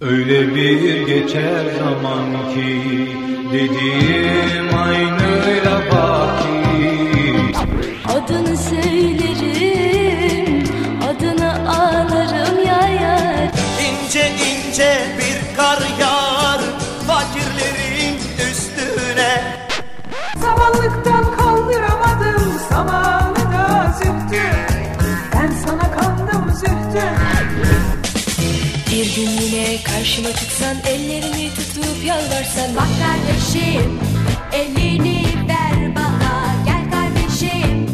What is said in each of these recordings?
Öyle bir geçer zaman ki dediğim aynıyla baki Adını söylerim, yine karşıma çıksan ellerimi tutup yalvarsan. Bak kardeşim elini ver bana. Gel kardeşim.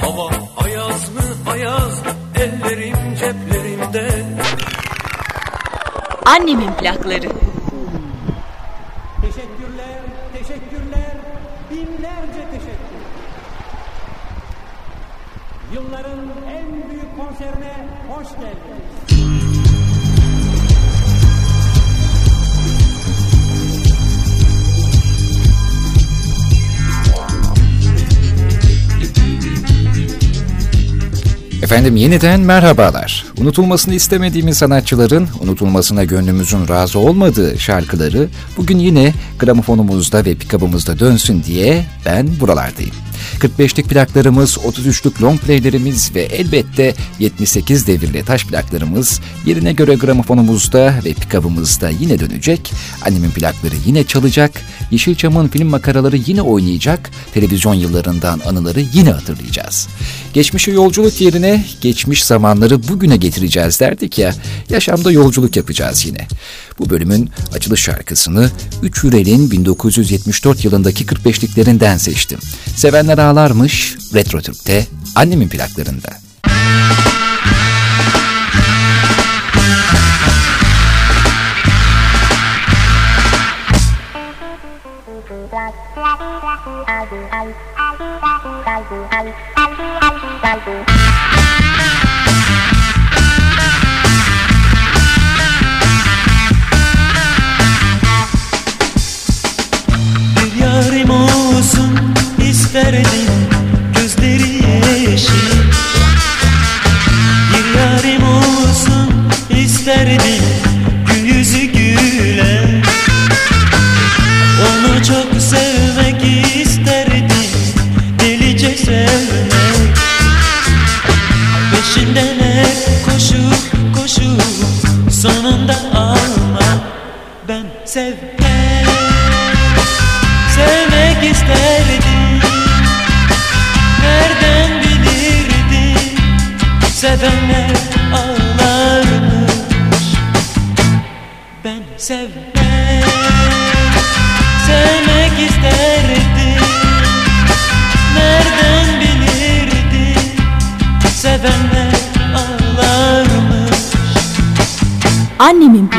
Hava ayaz mı ayaz ellerim ceplerimde. Annemin plakları. Efendim yeniden merhabalar. Unutulmasını istemediğimiz sanatçıların, unutulmasına gönlümüzün razı olmadığı şarkıları bugün yine gramofonumuzda ve pikabımızda dönsün diye ben buralardayım. 45'lik plaklarımız, 33'lük long playlerimiz ve elbette 78 devirli taş plaklarımız yerine göre gramofonumuzda ve pikabımızda yine dönecek. Annemin plakları yine çalacak. Yeşilçam'ın film makaraları yine oynayacak. Televizyon yıllarından anıları yine hatırlayacağız. Geçmişe yolculuk yerine geçmiş zamanları bugüne getireceğiz derdik ya. Yaşamda yolculuk yapacağız yine. Bu bölümün açılış şarkısını 3 Hürel'in 1974 yılındaki 45'liklerinden seçtim. Sevenler ağlarmış Retro Türk'te annemin plaklarında. Bir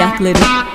Annemin plakları.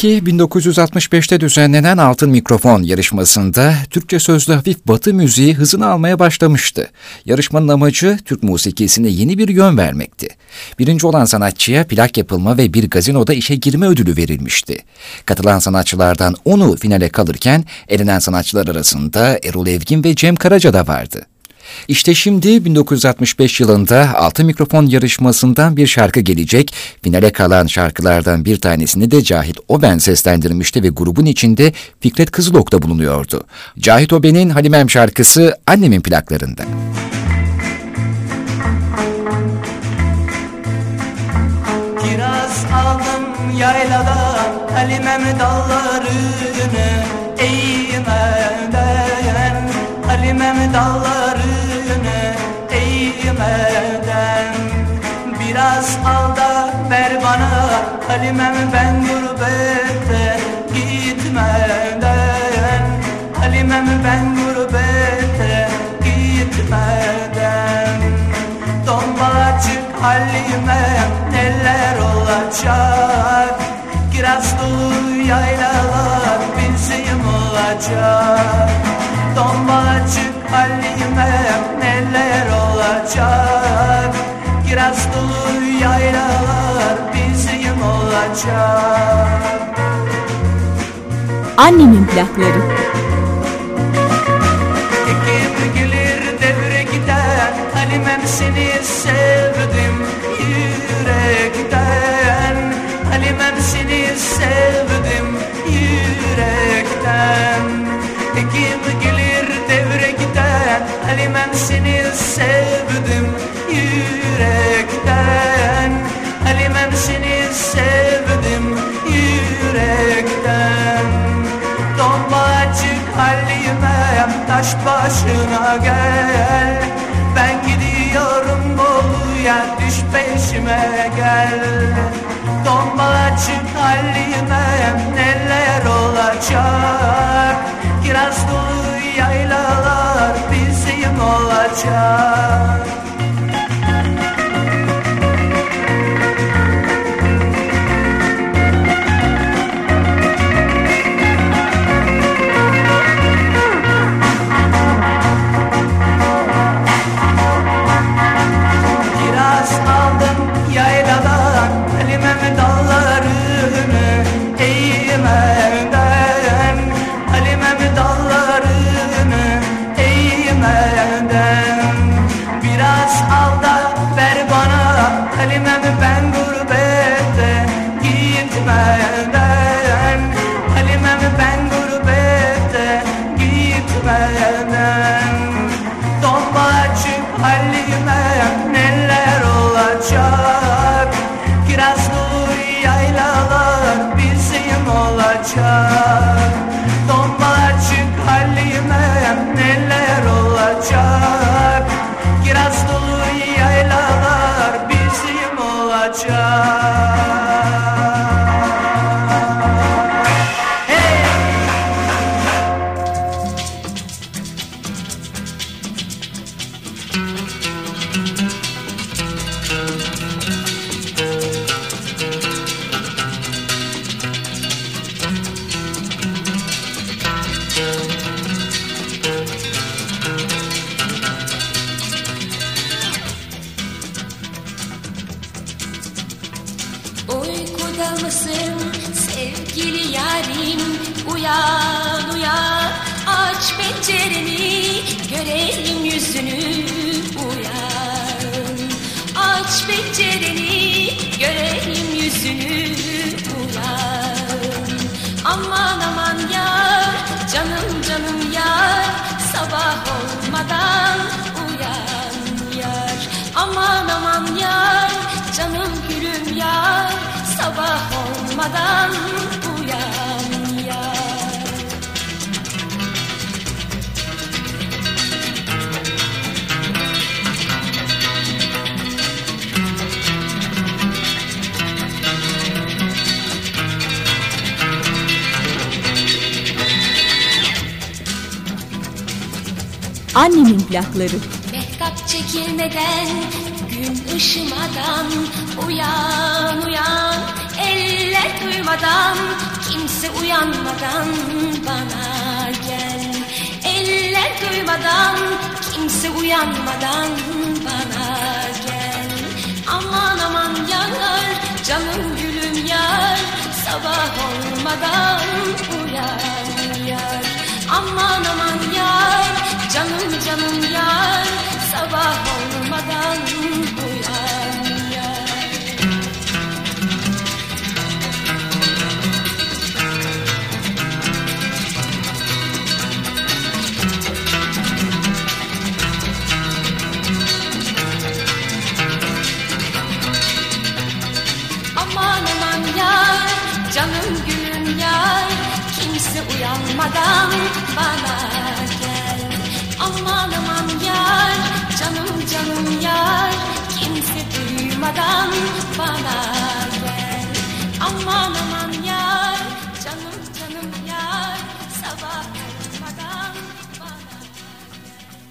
2002 1965'te düzenlenen Altın Mikrofon yarışmasında Türkçe sözlü hafif batı müziği hızını almaya başlamıştı. Yarışmanın amacı Türk musikisine yeni bir yön vermekti. Birinci olan sanatçıya plak yapılma ve bir gazinoda işe girme ödülü verilmişti. Katılan sanatçılardan 10'u finale kalırken elenen sanatçılar arasında Erol Evgin ve Cem Karaca da vardı. İşte şimdi 1965 yılında Altın Mikrofon yarışmasından bir şarkı gelecek. Finale kalan şarkılardan bir tanesini de Cahit Oben seslendirmişti ve grubun içinde Fikret Kızılok da bulunuyordu. Cahit Oben'in Halimem şarkısı annemin plaklarında. Kiraz aldım yayladan Halimem dallarını eğmeden Halimem dallarını eğmeden Biraz al da ver bana Halimem ben gurbette gitmeden Halimem ben gurbette gitmeden Tombalacık halime neler olacak? Kiraz dolu yaylalar bizim olacak. Tombalacık halime neler olacak Kiraz dolu yaylalar bizim olacak. Annemin plakları. Kim gelir devre gider. Halimem seni sevdim yürekten Halimem seni sevdim yürekten Kim gelir devre gider. Halimem seni sevdim başına gel. Ben gidiyorum Bolu'ya düş peşime gel. Tombacık Halimem neler olacak? Kiraz dolu yaylalar bizim olacak Sabah olmadan uyan yar Annemin plakları. Mehtap çekilmeden, gün ışımadan Uyan uyan, duymadan kimse uyanmadan bana gel. Eller duymadan kimse uyanmadan bana gel. Aman aman yanar canım gülüm yar. Sabah olmadan uyan yar. Aman aman yar canım canım yar. Sabah olmadan uyan uyanmadan bana gel. Aman aman yar, canım canım yar Kimse duymadan bana gel. Aman aman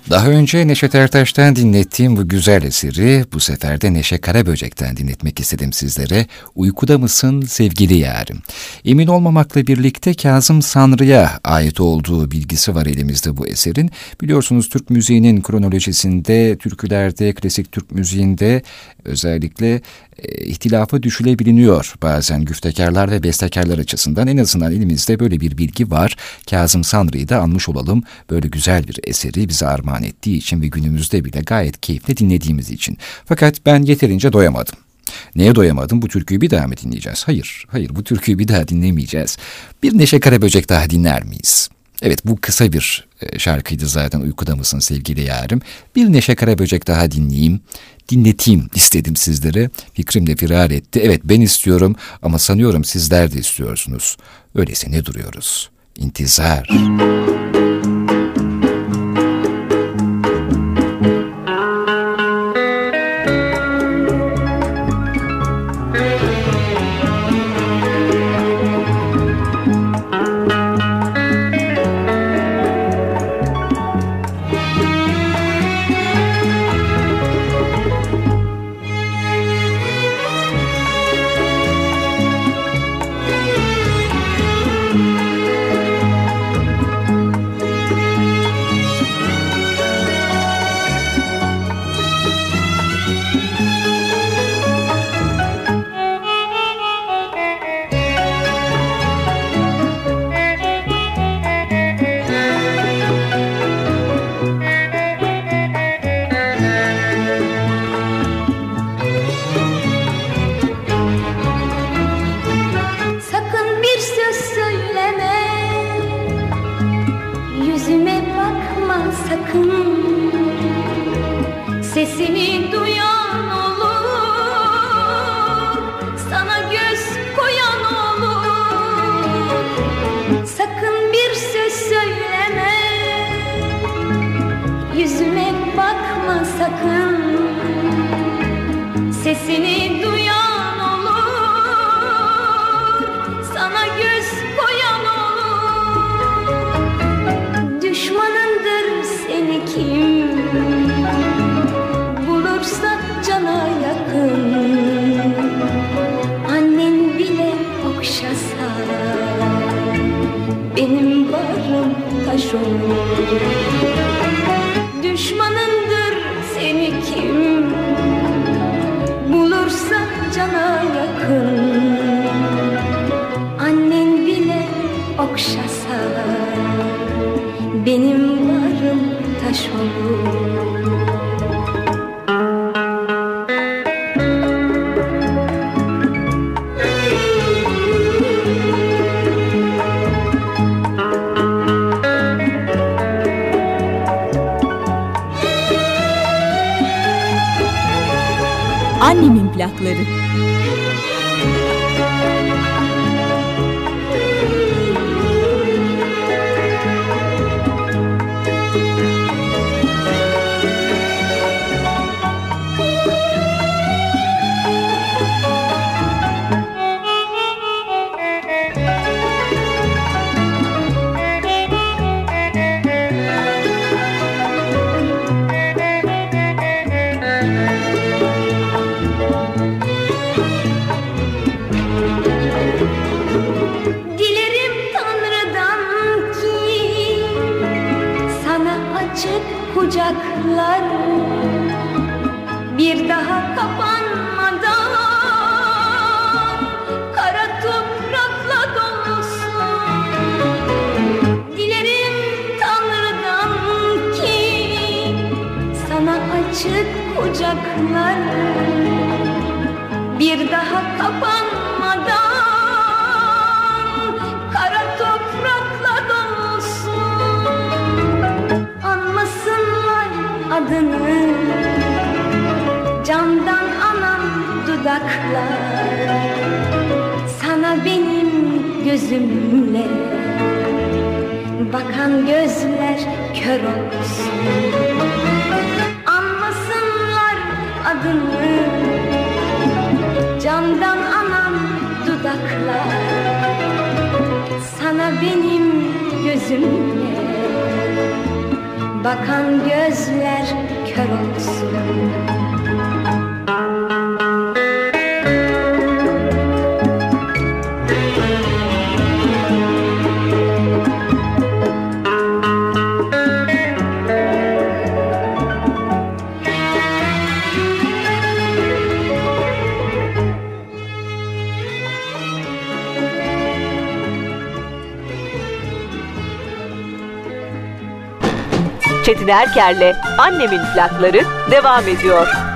Daha önce Neşet Ertaş'tan dinlettiğim bu güzel eseri bu sefer de Neşe Karaböcek'ten dinletmek istedim sizlere. Uykuda mısın sevgili yarim? Emin olmamakla birlikte Kazım Sanrı'ya ait olduğu bilgisi var elimizde bu eserin. Biliyorsunuz Türk müziğinin kronolojisinde, türkülerde, klasik Türk müziğinde özellikle ihtilafa düşülebiliniyor bazen güftekarlar ve bestekarlar açısından. En azından elimizde böyle bir bilgi var. Kazım Sanrı'yı da anmış olalım. Böyle güzel bir eseri bize armağan ettiği için ve günümüzde bile gayet keyifle dinlediğimiz için. Fakat ben yeterince doyamadım. Neye doyamadım? Bu türküyü bir daha mı dinleyeceğiz? Hayır, hayır bu türküyü bir daha dinlemeyeceğiz. Bir Neşe Karaböcek daha dinler miyiz? Evet bu kısa bir e, şarkıydı zaten uykuda mısın sevgili yarim. Bir Neşe Karaböcek daha dinleyeyim, dinleteyim istedim sizlere. Fikrim de firar etti. Evet ben istiyorum ama sanıyorum sizler de istiyorsunuz. Öyleyse ne duruyoruz? İntizar. Sakın kör olsun. Anmasınlar adını. Candan anan dudaklar. Sana benim gözümle Bakan gözler kör olsun. Berker'le Annemin plakları devam ediyor.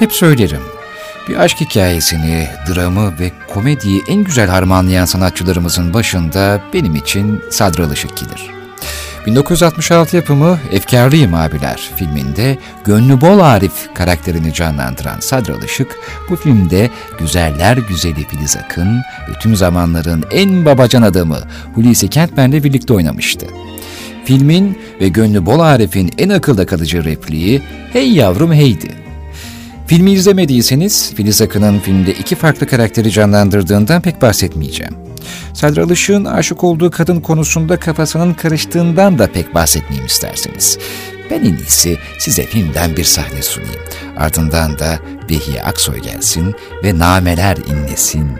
Hep söylerim. Bir aşk hikayesini, dramı ve komediyi en güzel harmanlayan sanatçılarımızın başında benim için Sadri Alışık gelir. 1966 yapımı Efkarlıyım Abiler filminde Gönlü Bol Arif karakterini canlandıran Sadri Alışık bu filmde güzeller güzeli Filiz Akın ve tüm zamanların en babacan adamı Hulusi Kentmen'le birlikte oynamıştı. Filmin ve Gönlü Bol Arif'in en akılda kalıcı repliği Hey yavrum heydi. Filmi izlemediyseniz Filiz Akın'ın filmde iki farklı karakteri canlandırdığından pek bahsetmeyeceğim. Sadri Alışık'ın aşık olduğu kadın konusunda kafasının karıştığından da pek bahsetmeyeyim isterseniz. Ben en iyisi size filmden bir sahne sunayım. Ardından da Behiye Aksoy gelsin ve nameler inlesin.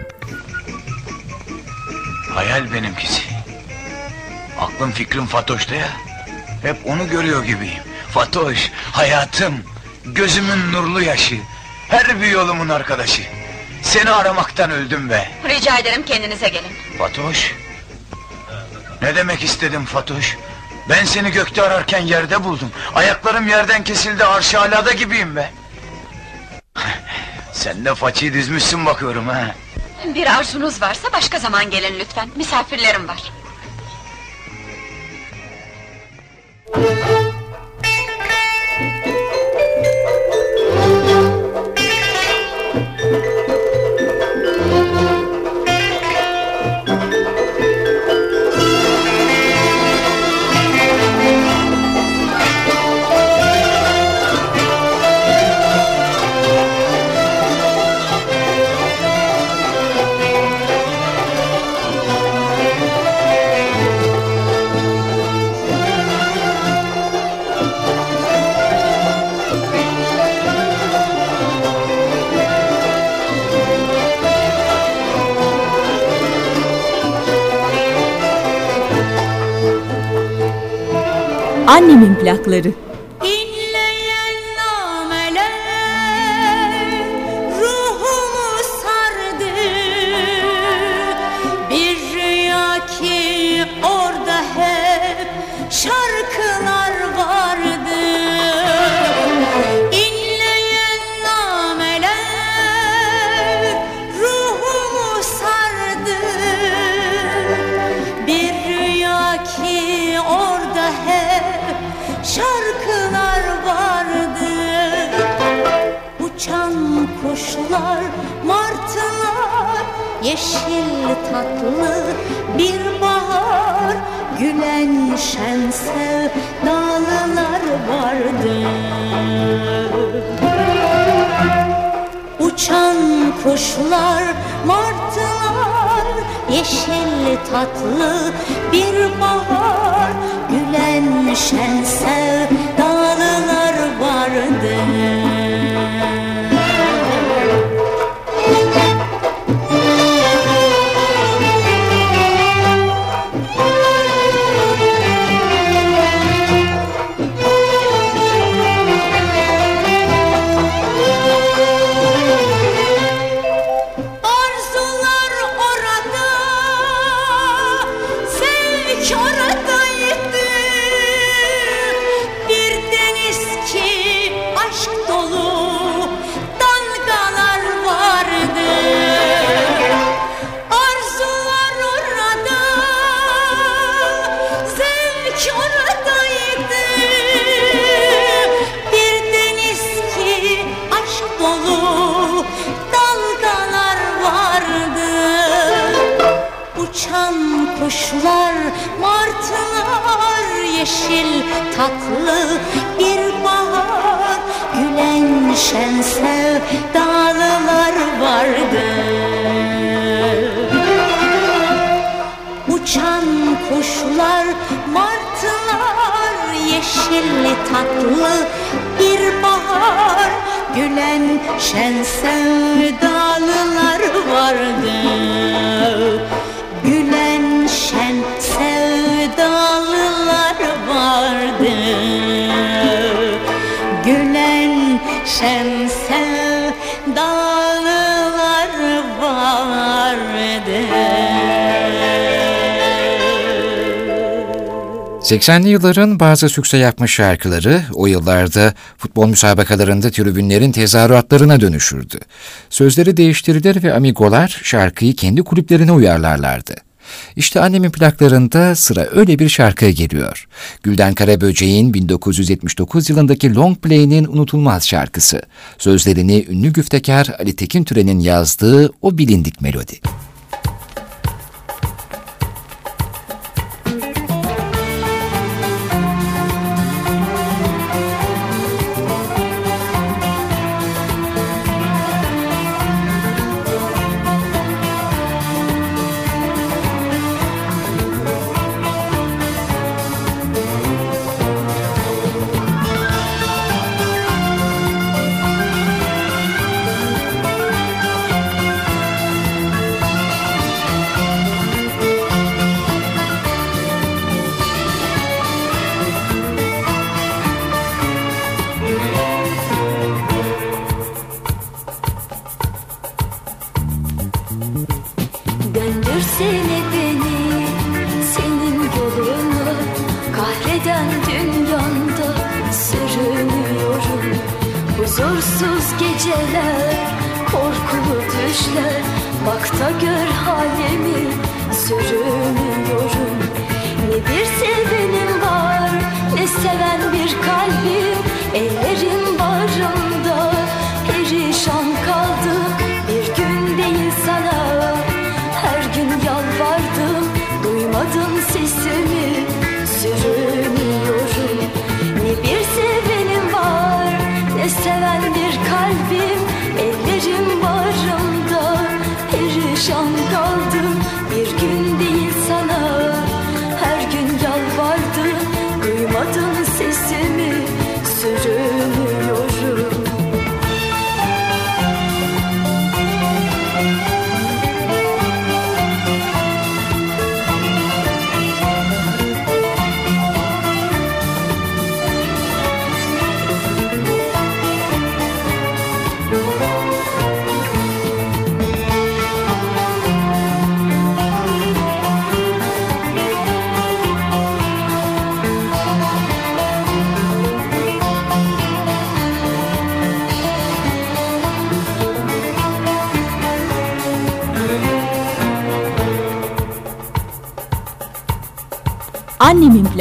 Hayal benimkisi. Aklım fikrim Fatoş'ta ya. Hep onu görüyor gibiyim. Fatoş, hayatım, gözümün nurlu yaşı. Her bir yolumun arkadaşı. Seni aramaktan öldüm be. Rica ederim kendinize gelin. Fatoş. Ne demek istedim Fatoş? Ben seni gökte ararken yerde buldum. Ayaklarım yerden kesildi arş alada gibiyim be. Sen de façayı düzmüşsün bakıyorum ha. Bir arzunuz varsa başka zaman gelin lütfen. Misafirlerim var. Annemin 80'li yılların bazı sükse yapmış şarkıları o yıllarda futbol müsabakalarında tribünlerin tezahüratlarına dönüşürdü. Sözleri değiştirilir ve amigolar şarkıyı kendi kulüplerine uyarlarlardı. İşte annemin plaklarında sıra öyle bir şarkıya geliyor. Gülden Karaböcek'in 1979 yılındaki Long Play'nin unutulmaz şarkısı. Sözlerini ünlü güftekar Ali Tekin Türen'in yazdığı o bilindik melodi.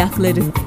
Annemin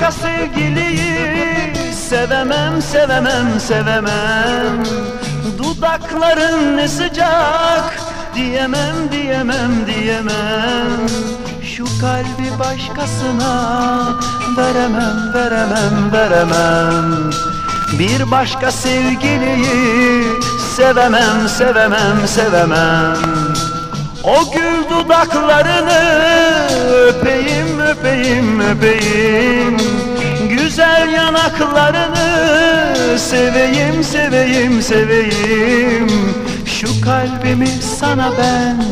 başka sevgiliyi sevemem sevemem sevemem. Dudakların ne sıcak diyemem diyemem diyemem. Şu kalbi başkasına veremem veremem veremem. Bir başka sevgiliyi sevemem sevemem sevemem O gül dudaklarını öpeyim öpeyim öpeyim. Güzel yanaklarını seveyim seveyim seveyim. Şu kalbimi sana ben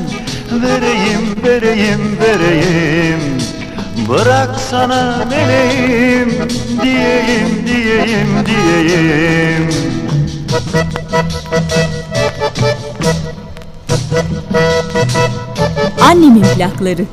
vereyim vereyim vereyim. Bırak sana meleğim diyeyim diyeyim diyeyim Annemin plakları.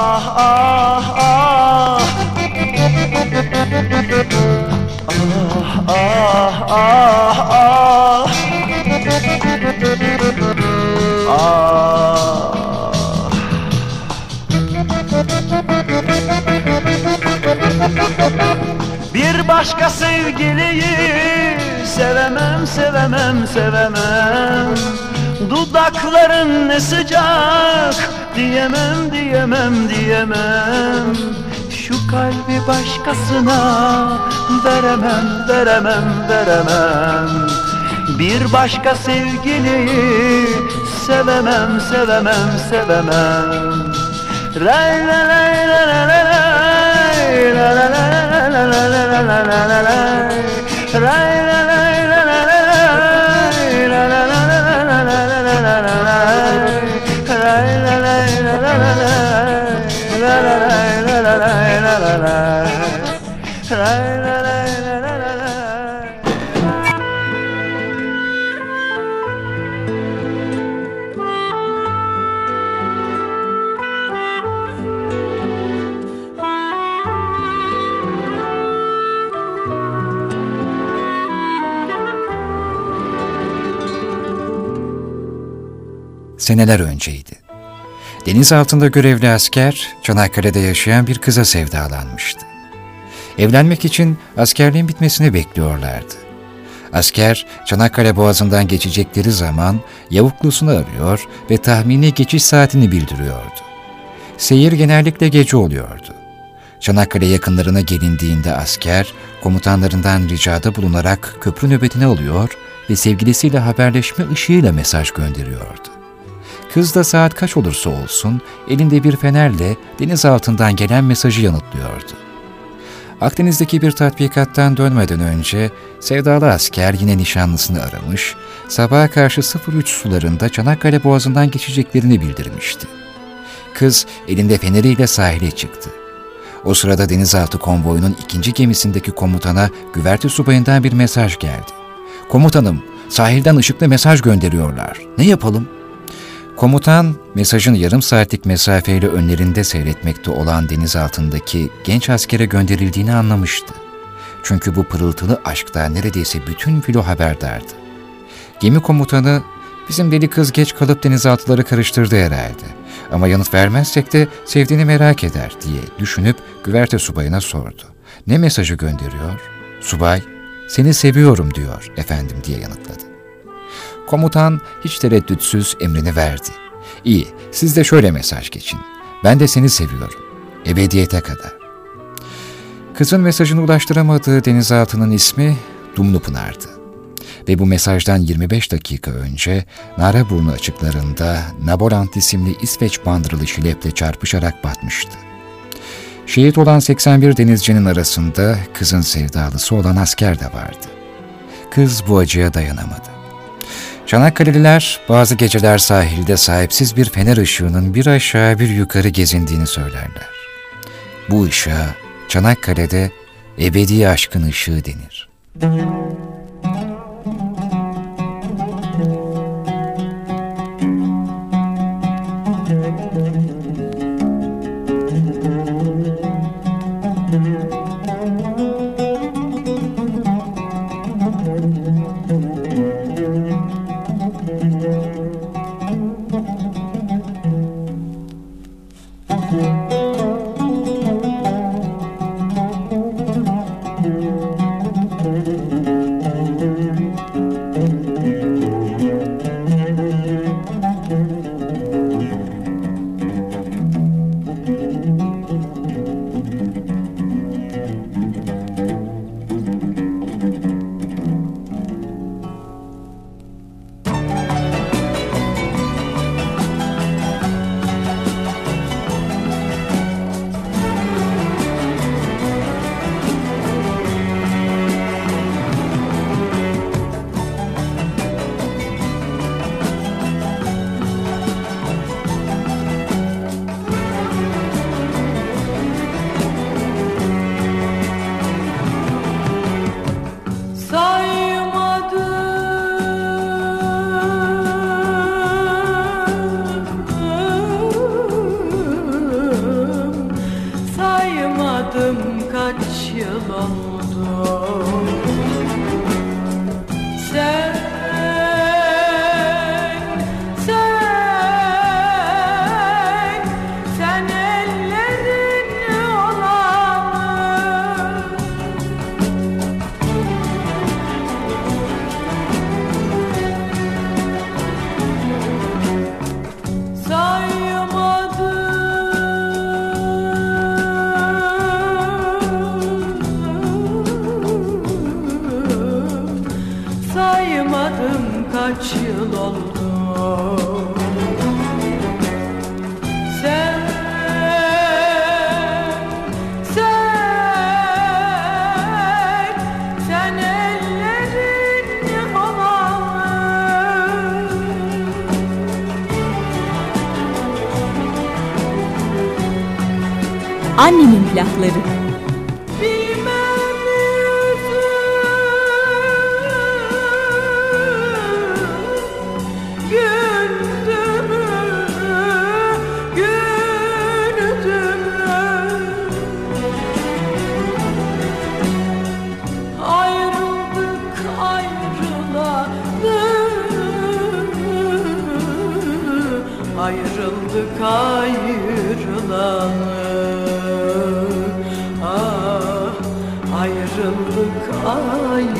Ah ah ah. Ah ah ah. Ah. Bir başka sevgiliyi sevemem sevemem sevemem Dudakların ne sıcak? Diyemem diyemem diyemem. Şu kalbi başkasına veremem veremem veremem. Bir başka sevgiliyi sevemem sevemem sevemem. Lay la lay la la la lay Seneler önceydi. Deniz altında görevli asker Çanakkale'de yaşayan bir kıza sevdalanmıştı. Evlenmek için askerliğin bitmesini bekliyorlardı. Asker Çanakkale Boğazı'ndan geçecekleri zaman yavuklusunu arıyor ve tahmini geçiş saatini bildiriyordu. Seyir genellikle gece oluyordu. Çanakkale yakınlarına gelindiğinde asker komutanlarından ricada bulunarak köprü nöbetine alıyor ve sevgilisiyle haberleşme ışığıyla mesaj gönderiyordu. Kız da saat kaç olursa olsun elinde bir fenerle deniz altından gelen mesajı yanıtlıyordu. Akdeniz'deki bir tatbikattan dönmeden önce sevdalı asker yine nişanlısını aramış, sabaha karşı 03 sularında Çanakkale Boğazı'ndan geçeceklerini bildirmişti. Kız elinde feneriyle sahile çıktı. O sırada denizaltı konvoyunun ikinci gemisindeki komutana güverte subayından bir mesaj geldi. Komutanım, sahilden ışıklı mesaj gönderiyorlar. Ne yapalım? Komutan, mesajın yarım saatlik mesafeyle önlerinde seyretmekte olan deniz altındaki genç askere gönderildiğini anlamıştı. Çünkü bu pırıltılı aşkta neredeyse bütün filo haberdardı. Gemi komutanı, bizim deli kız geç kalıp denizaltıları karıştırdı herhalde. Ama yanıt vermezsek de sevdiğini merak eder diye düşünüp güverte subayına sordu. Ne mesajı gönderiyor? Subay, seni seviyorum diyor efendim diye yanıtladı. Komutan hiç tereddütsüz emrini verdi. İyi, siz de şöyle mesaj geçin. Ben de seni seviyorum. Ebediyete kadar. Kızın mesajını ulaştıramadığı denizaltının ismi Dumlupınar'dı. Ve bu mesajdan 25 dakika önce Naraburnu açıklarında Naborant isimli İsveç bandırılı şileple çarpışarak batmıştı. Şehit olan 81 denizcinin arasında kızın sevdalısı olan asker de vardı. Kız bu acıya dayanamadı. Çanakkale'liler bazı geceler sahilde sahipsiz bir fener ışığının bir aşağı bir yukarı gezindiğini söylerler. Bu ışığa Çanakkale'de ebedi aşkın ışığı denir. Annemin plakları. Ayrıldık ayrılalı ayrıldık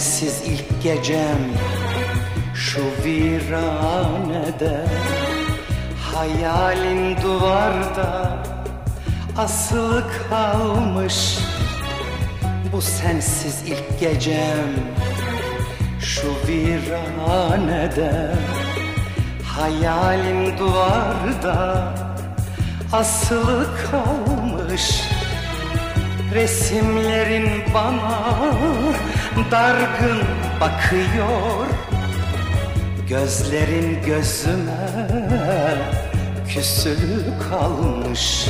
sensiz ilk gecem şu viranede Hayalin duvarda asılı kalmış. Bu sensiz ilk gecem şu viranede Hayalin duvarda asılı kalmış. Resimlerin bana dargın bakıyor. Gözlerin gözüme küsülü kalmış.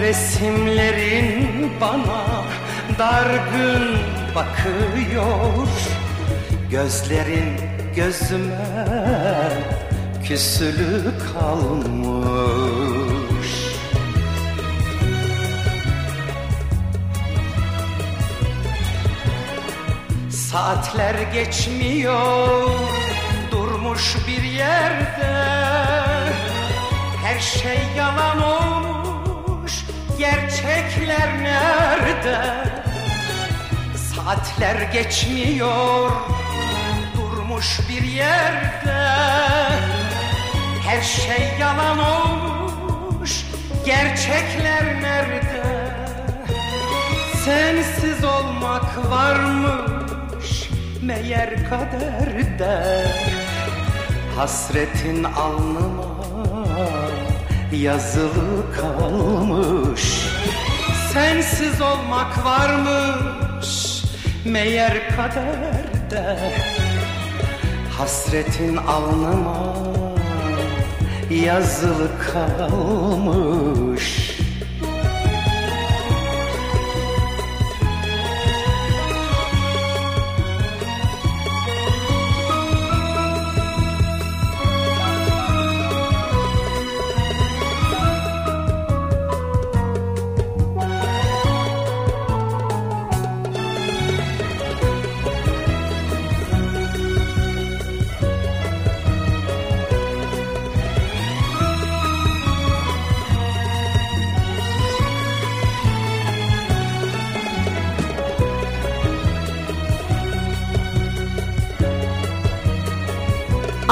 Resimlerin bana dargın bakıyor. Gözlerin gözüme küsülü kalmış Saatler geçmiyor durmuş bir yerde. Her şey yalan olmuş gerçekler nerede? Saatler geçmiyor durmuş bir yerde. Her şey yalan olmuş gerçekler nerede? Sensiz olmak varmış meğer kaderde Hasretin alnıma yazılı kalmış. Sensiz olmak varmış meğer kaderde Hasretin alnıma yazılı kalmış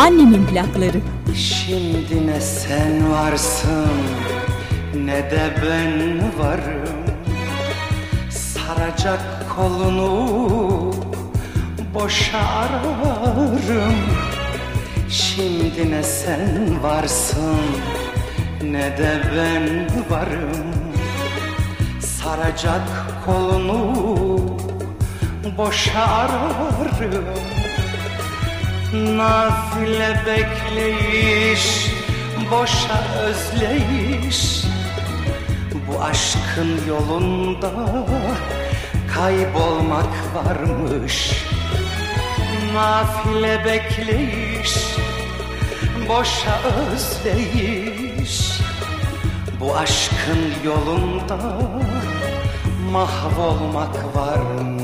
Annemin plakları. Şimdi ne sen varsın ne de ben varım. Saracak kolunu boşa ararım. Şimdi ne sen varsın ne de ben varım. Saracak kolunu boşa ararım Nafile bekleyiş, boşa özleyiş. Bu aşkın yolunda kaybolmak varmış. Nafile bekleyiş, boşa özleyiş. Bu aşkın yolunda mahvolmak varmış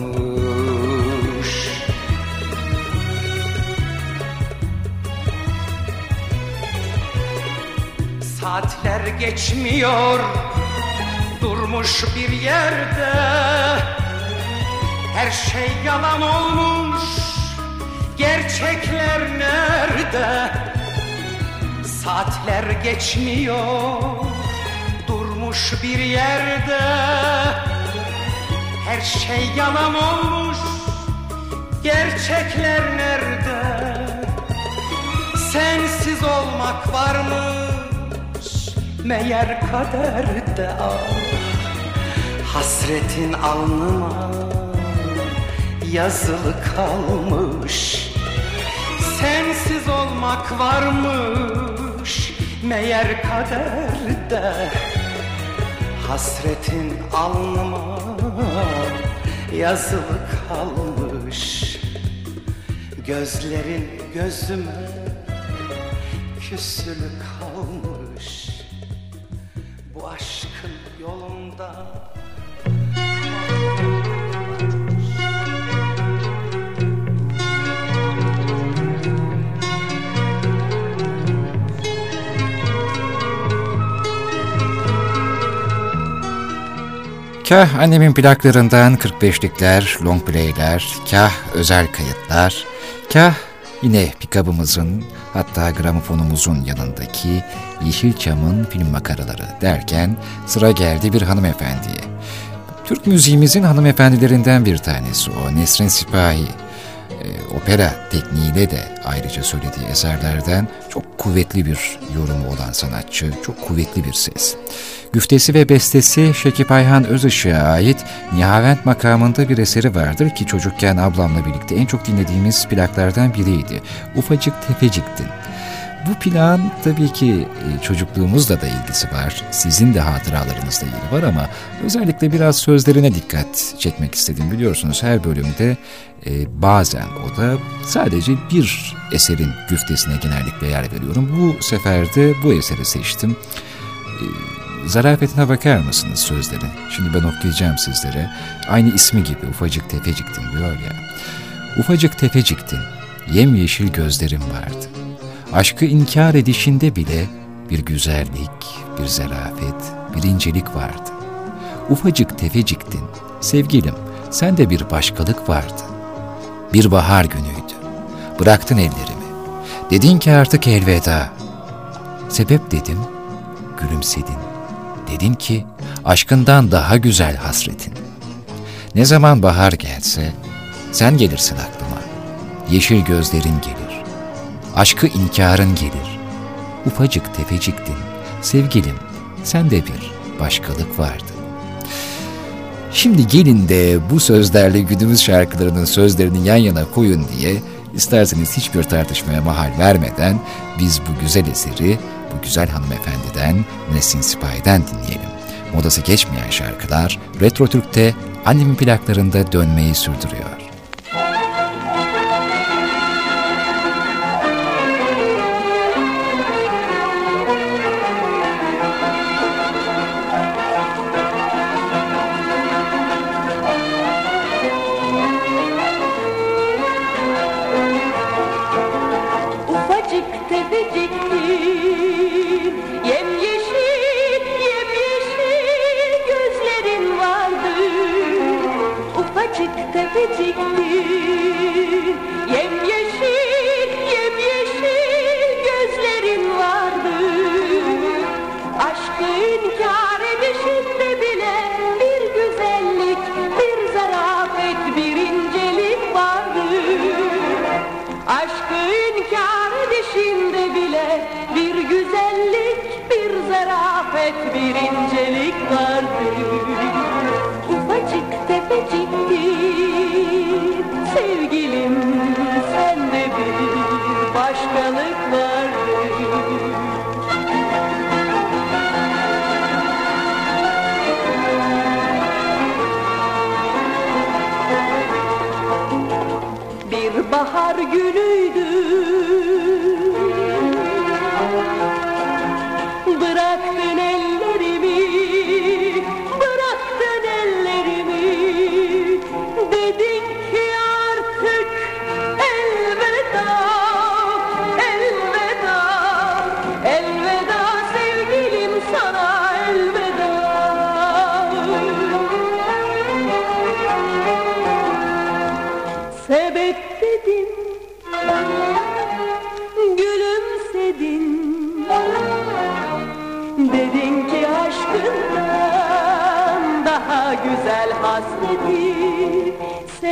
Saatler geçmiyor. Durmuş bir yerde. Her şey yalan olmuş. Gerçekler nerede? Saatler geçmiyor. Durmuş bir yerde. Her şey yalan olmuş. Gerçekler nerede? Sensiz olmak var mı meğer kaderde ah Hasretin alnıma yazılı kalmış. Sensiz olmak varmış. Meğer kaderde Hasretin alnıma yazılı kalmış. Gözlerin gözüme küsülü kalmış yolunda. Kah annemin plaklarından 45'likler, long play'ler, kah özel kayıtlar, kah yine pikabımızın hatta gramofonumuzun yanındaki Yeşilçam'ın film makaraları derken sıra geldi bir hanımefendiye. Türk müziğimizin hanımefendilerinden bir tanesi o Nesrin Sipahi. E, opera tekniğiyle de ayrıca söylediği eserlerden çok kuvvetli bir yorumu olan sanatçı, çok kuvvetli bir ses. Güftesi ve bestesi Şekip Ayhan Özışık'a ait Nihavent makamında bir eseri vardır ki çocukken ablamla birlikte en çok dinlediğimiz plaklardan biriydi. Ufacık Tefeciktin. Bu plan tabii ki e, çocukluğumuzla da ilgisi var. Sizin de hatıralarınızla ilgili var ama özellikle biraz sözlerine dikkat çekmek istedim. Biliyorsunuz her bölümde e, bazen o da sadece bir eserin güftesine genellikle yer veriyorum. Bu sefer de bu eseri seçtim. E, zarafetine bakar mısınız sözlerin? Şimdi ben okuyacağım sizlere. Aynı ismi gibi ufacık tefeciktin diyor ya. Ufacık tefeciktin, yemyeşil gözlerim vardı. Aşkı inkar edişinde bile bir güzellik, bir zarafet, bir incelik vardı. Ufacık tefeciktin, sevgilim, sende bir başkalık vardı. Bir bahar günüydü. Bıraktın ellerimi. Dedin ki artık elveda. Sebep dedim, gülümsedin. Dedin ki aşkından daha güzel hasretin. Ne zaman bahar gelse sen gelirsin aklıma. Yeşil gözlerin gelir. Aşkı inkarın gelir. Ufacık tefeciktin. Sevgilim sende bir başkalık vardı. Şimdi gelin de bu sözlerle günümüz şarkılarının sözlerini yan yana koyun diye isterseniz hiçbir tartışmaya mahal vermeden biz bu güzel eseri bu güzel hanımefendiden Nesin Sipahi'den dinleyelim. Modası geçmeyen şarkılar Retro Türk'te annemin plaklarında dönmeyi sürdürüyor.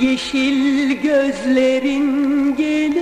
Yeşil gözlerin gelir